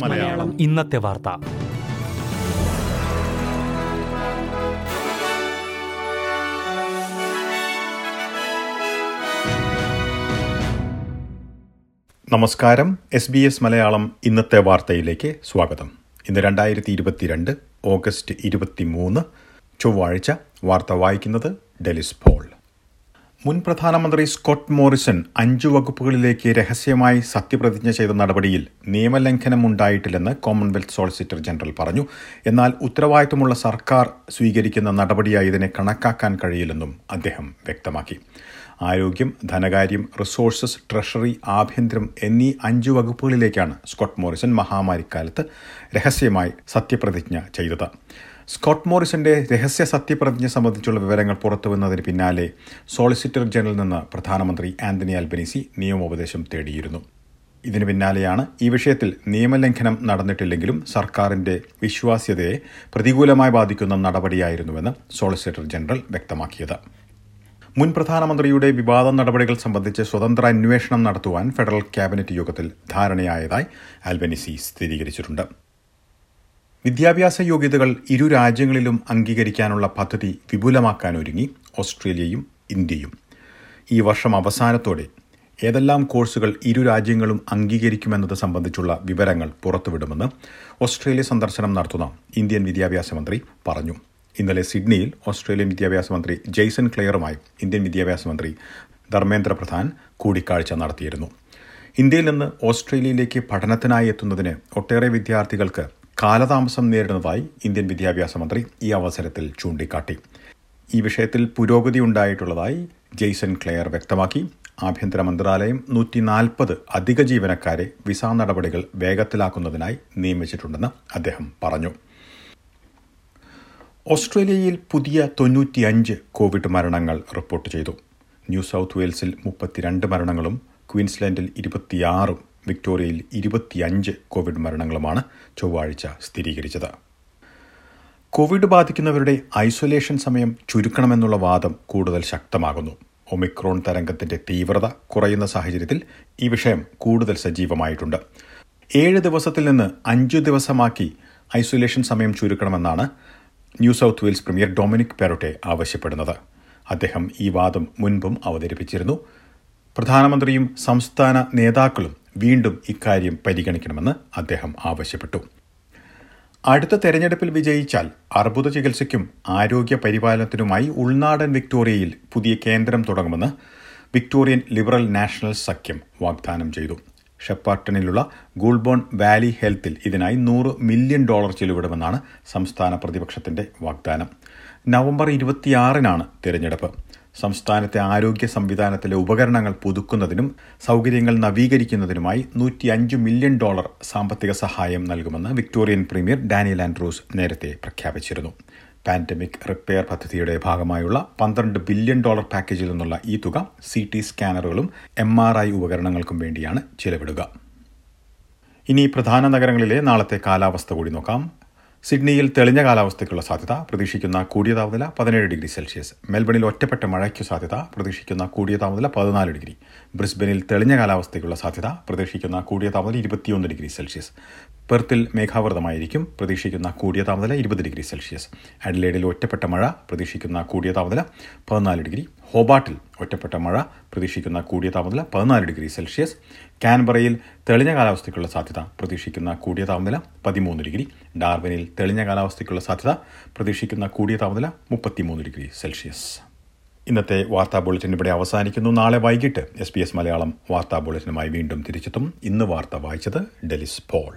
മലയാളം. ഇന്നത്തെ വാർത്ത. നമസ്കാരം. എസ് ബി എസ് മലയാളം ഇന്നത്തെ വാർത്തയിലേക്ക് സ്വാഗതം. ഇന്ന് രണ്ടായിരത്തി ഇരുപത്തിരണ്ട് ഓഗസ്റ്റ് ഇരുപത്തി മൂന്ന് ചൊവ്വാഴ്ച വാർത്ത വായിക്കുന്നത് ഡെലിസ് പോൾ. മുൻ പ്രധാനമന്ത്രി സ്കോട്ട് മോറിസൺ അഞ്ചു വകുപ്പുകളിലേക്ക് രഹസ്യമായി സത്യപ്രതിജ്ഞ ചെയ്ത നടപടിയിൽ നിയമലംഘനം ഉണ്ടായിട്ടില്ലെന്ന് കോമൺവെൽത്ത് സോളിസിറ്റർ ജനറൽ പറഞ്ഞു. എന്നാൽ ഉത്തരവാദിത്തമുള്ള സർക്കാർ സ്വീകരിക്കുന്ന നടപടിയായി ഇതിനെ കണക്കാക്കാൻ കഴിയില്ലെന്നും അദ്ദേഹം വ്യക്തമാക്കി. ആരോഗ്യം ധനകാര്യം റിസോഴ്സസ് ട്രഷറി ആഭ്യന്തരം എന്നീ അഞ്ചു വകുപ്പുകളിലേക്കാണ് സ്കോട്ട് മോറിസൺ മഹാമാരിക്കാലത്ത് രഹസ്യമായി സത്യപ്രതിജ്ഞ ചെയ്തത്. സ്കോട്ട് മോറിസന്റെ രഹസ്യ സത്യപ്രതിജ്ഞ സംബന്ധിച്ചുള്ള വിവരങ്ങൾ പുറത്തുവന്നതിന് പിന്നാലെ സോളിസിറ്റർ ജനറലിൽ നിന്ന് പ്രധാനമന്ത്രി ആന്റണി അൽബനീസി നിയമോപദേശം തേടിയിരുന്നു. ഇതിനു പിന്നാലെയാണ് ഈ വിഷയത്തിൽ നിയമലംഘനം നടന്നിട്ടില്ലെങ്കിലും സർക്കാരിന്റെ വിശ്വാസ്യതയെ പ്രതികൂലമായി ബാധിക്കുന്ന നടപടിയായിരുന്നുവെന്ന് സോളിസിറ്റർ ജനറൽ വ്യക്തമാക്കിയത്. മുൻ പ്രധാനമന്ത്രിയുടെ വിവാദ നടപടികൾ സംബന്ധിച്ച് സ്വതന്ത്ര അന്വേഷണം നടത്തുവാൻ ഫെഡറൽ ക്യാബിനറ്റ് യോഗത്തിൽ ധാരണയായതായി ആൽബനിസി സ്ഥിരീകരിച്ചിട്ടുണ്ട്. വിദ്യാഭ്യാസ യോഗ്യതകൾ ഇരു രാജ്യങ്ങളിലും അംഗീകരിക്കാനുള്ള പദ്ധതി വിപുലമാക്കാനൊരുങ്ങി ഓസ്ട്രേലിയയും ഇന്ത്യയും. ഈ വർഷം അവസാനത്തോടെ ഏതെല്ലാം കോഴ്സുകൾ ഇരു രാജ്യങ്ങളും അംഗീകരിക്കുമെന്നത് സംബന്ധിച്ചുള്ള വിവരങ്ങൾ പുറത്തുവിടുമെന്ന് ഓസ്ട്രേലിയ സന്ദർശനം നടത്തുന്ന ഇന്ത്യൻ വിദ്യാഭ്യാസ മന്ത്രി പറഞ്ഞു. ഇന്നലെ സിഡ്നിയിൽ ഓസ്ട്രേലിയൻ വിദ്യാഭ്യാസ മന്ത്രി ജെയ്സൺ ക്ലെയറുമായി ഇന്ത്യൻ വിദ്യാഭ്യാസ മന്ത്രി ധർമ്മേന്ദ്ര പ്രധാൻ കൂടിക്കാഴ്ച നടത്തിയിരുന്നു. ഇന്ത്യയിൽ നിന്ന് ഓസ്ട്രേലിയയിലേക്ക് പഠനത്തിനായി എത്തുന്നതിന് ഒട്ടേറെ വിദ്യാർത്ഥികൾക്ക് കാലതാമസം നേരിടുന്നതായി ഇന്ത്യൻ വിദ്യാഭ്യാസ മന്ത്രി ഈ അവസരത്തിൽ ചൂണ്ടിക്കാട്ടി. ഈ വിഷയത്തിൽ പുരോഗതി ഉണ്ടായിട്ടുള്ളതായി ജെയ്സൺ ക്ലെയർ വ്യക്തമാക്കി. ആഭ്യന്തര മന്ത്രാലയം നൂറ്റി നാൽപ്പത് അധിക ജീവനക്കാരെ വിസ നടപടികൾ വേഗത്തിലാക്കുന്നതിനായി നിയമിച്ചിട്ടുണ്ടെന്ന് അദ്ദേഹം പറഞ്ഞു. ഓസ്ട്രേലിയയിൽ പുതിയ തൊണ്ണൂറ്റിയഞ്ച് കോവിഡ് മരണങ്ങൾ റിപ്പോർട്ട് ചെയ്തു. ന്യൂ സൗത്ത് വെയിൽസിൽ മുപ്പത്തിരണ്ട് മരണങ്ങളും ക്വീൻസ്ലാൻഡിൽ ഇരുപത്തിയാറും വിക്ടോറിയയിൽ ഇരുപത്തിയഞ്ച് കോവിഡ് മരണങ്ങളുമാണ് ചൊവ്വാഴ്ച സ്ഥിരീകരിച്ചത്. കോവിഡ് ബാധിക്കുന്നവരുടെ ഐസൊലേഷൻ സമയം ചുരുക്കണമെന്നുള്ള വാദം കൂടുതൽ ശക്തമാകുന്നു. ഒമിക്രോൺ തരംഗത്തിന്റെ തീവ്രത കുറയുന്ന സാഹചര്യത്തിൽ ഈ വിഷയം കൂടുതൽ സജീവമായിട്ടുണ്ട്. ഏഴ് ദിവസത്തിൽ നിന്ന് അഞ്ചു ദിവസമാക്കി ഐസൊലേഷൻ സമയം ചുരുക്കണമെന്നാണ് New South Wales premier Dominic Perrottet ആവശ്യപ്പെടുന്നത്. അദ്ദേഹം ഈ വാദം മുൻപും അവതരിപ്പിച്ചിരുന്നു. പ്രധാനമന്ത്രിയും സംസ്ഥാന നേതാക്കളും വീണ്ടും ഇക്കാര്യം പരിഗണിക്കണമെന്ന് അദ്ദേഹം ആവശ്യപ്പെട്ടു. അടുത്ത തെരഞ്ഞെടുപ്പിൽ വിജയിച്ചാൽ അർബുദ ചികിത്സയ്ക്കും ആരോഗ്യ പരിപാലനത്തിനുമായി ഉൾനാടൻ വിക്ടോറിയയിൽ പുതിയ കേന്ദ്രം തുടങ്ങുമെന്ന് വിക്ടോറിയൻ ലിബറൽ നാഷണൽ സഖ്യം വാഗ്ദാനം ചെയ്തു. ഷെപ്പാർട്ടണിലുള്ള ഗുൾബോൺ വാലി ഹെൽത്തിൽ ഇതിനായി നൂറ് മില്യൺ ഡോളർ ചെലവിടുമെന്നാണ് സംസ്ഥാന പ്രതിപക്ഷത്തിന്റെ വാഗ്ദാനം. നവംബർ ഇരുപത്തിയാറിനാണ് തിരഞ്ഞെടുപ്പ്. സംസ്ഥാനത്തെ ആരോഗ്യ സംവിധാനത്തിലെ ഉപകരണങ്ങൾ പുതുക്കുന്നതിനും സൗകര്യങ്ങൾ നവീകരിക്കുന്നതിനുമായി നൂറ്റിയഞ്ച് മില്യൺ ഡോളർ സാമ്പത്തിക സഹായം നൽകുമെന്ന് വിക്ടോറിയൻ പ്രീമിയർ ഡാനിയൽ ആൻഡ്രൂസ് നേരത്തെ പ്രഖ്യാപിച്ചിരുന്നു. പാൻഡമിക് റിപ്പയർ പദ്ധതിയുടെ ഭാഗമായുള്ള പന്ത്രണ്ട് ബില്യൺ ഡോളർ പാക്കേജിൽ നിന്നുള്ള ഈ തുക സി ടി സ്കാനറുകളും എം ആർ ഐ ഉപകരണങ്ങൾക്കും വേണ്ടിയാണ് ചിലവിടുക. ഇനി പ്രധാന നഗരങ്ങളിലെ നാളത്തെ കാലാവസ്ഥ കൂടി നോക്കാം. സിഡ്നിയിൽ തെളിഞ്ഞ കാലാവസ്ഥയ്ക്കുള്ള സാധ്യത പ്രതീക്ഷിക്കുന്ന കൂടിയ താപനില പതിനേഴ് ഡിഗ്രി സെൽഷ്യസ്. മെൽബണിൽ ഒറ്റപ്പെട്ട മഴയ്ക്കു സാധ്യത പ്രതീക്ഷിക്കുന്ന കൂടിയ താപനില പതിനാല് ഡിഗ്രി. ബ്രിസ്ബനിൽ തെളിഞ്ഞ കാലാവസ്ഥയ്ക്കുള്ള സാധ്യത പ്രതീക്ഷിക്കുന്ന കൂടിയ താപനില ഇരുപത്തിയൊന്ന് ഡിഗ്രി സെൽഷ്യസ്. പെർത്തിൽ മേഘാവൃതമായിരിക്കും. പ്രതീക്ഷിക്കുന്ന കൂടിയ താപനില ഇരുപത് ഡിഗ്രി സെൽഷ്യസ്. അഡ്ലേഡിൽ ഒറ്റപ്പെട്ട മഴ പ്രതീക്ഷിക്കുന്ന കൂടിയ താപനില പതിനാല് ഡിഗ്രി. ഹോബാട്ടിൽ ഒറ്റപ്പെട്ട മഴ പ്രതീക്ഷിക്കുന്ന കൂടിയ താപനില പതിനാല് ഡിഗ്രി സെൽഷ്യസ്. കാൻബറയിൽ തെളിഞ്ഞ കാലാവസ്ഥയ്ക്കുള്ള സാധ്യത പ്രതീക്ഷിക്കുന്ന കൂടിയ താപനില പതിമൂന്ന് ഡിഗ്രി. ഡാർവിനിൽ തെളിഞ്ഞ കാലാവസ്ഥയ്ക്കുള്ള സാധ്യത പ്രതീക്ഷിക്കുന്ന കൂടിയ താപനില മുപ്പത്തിമൂന്ന് ഡിഗ്രി സെൽഷ്യസ്. ഇന്നത്തെ വാർത്താ ബുള്ളറ്റിൻ ഇവിടെ അവസാനിക്കുന്നു. നാളെ വൈകിട്ട് എസ് മലയാളം വാർത്താ ബുള്ളറ്റിനുമായി വീണ്ടും തിരിച്ചെത്തും. ഇന്ന് വാർത്ത വായിച്ചത് ഡെലിസ് പോൾ.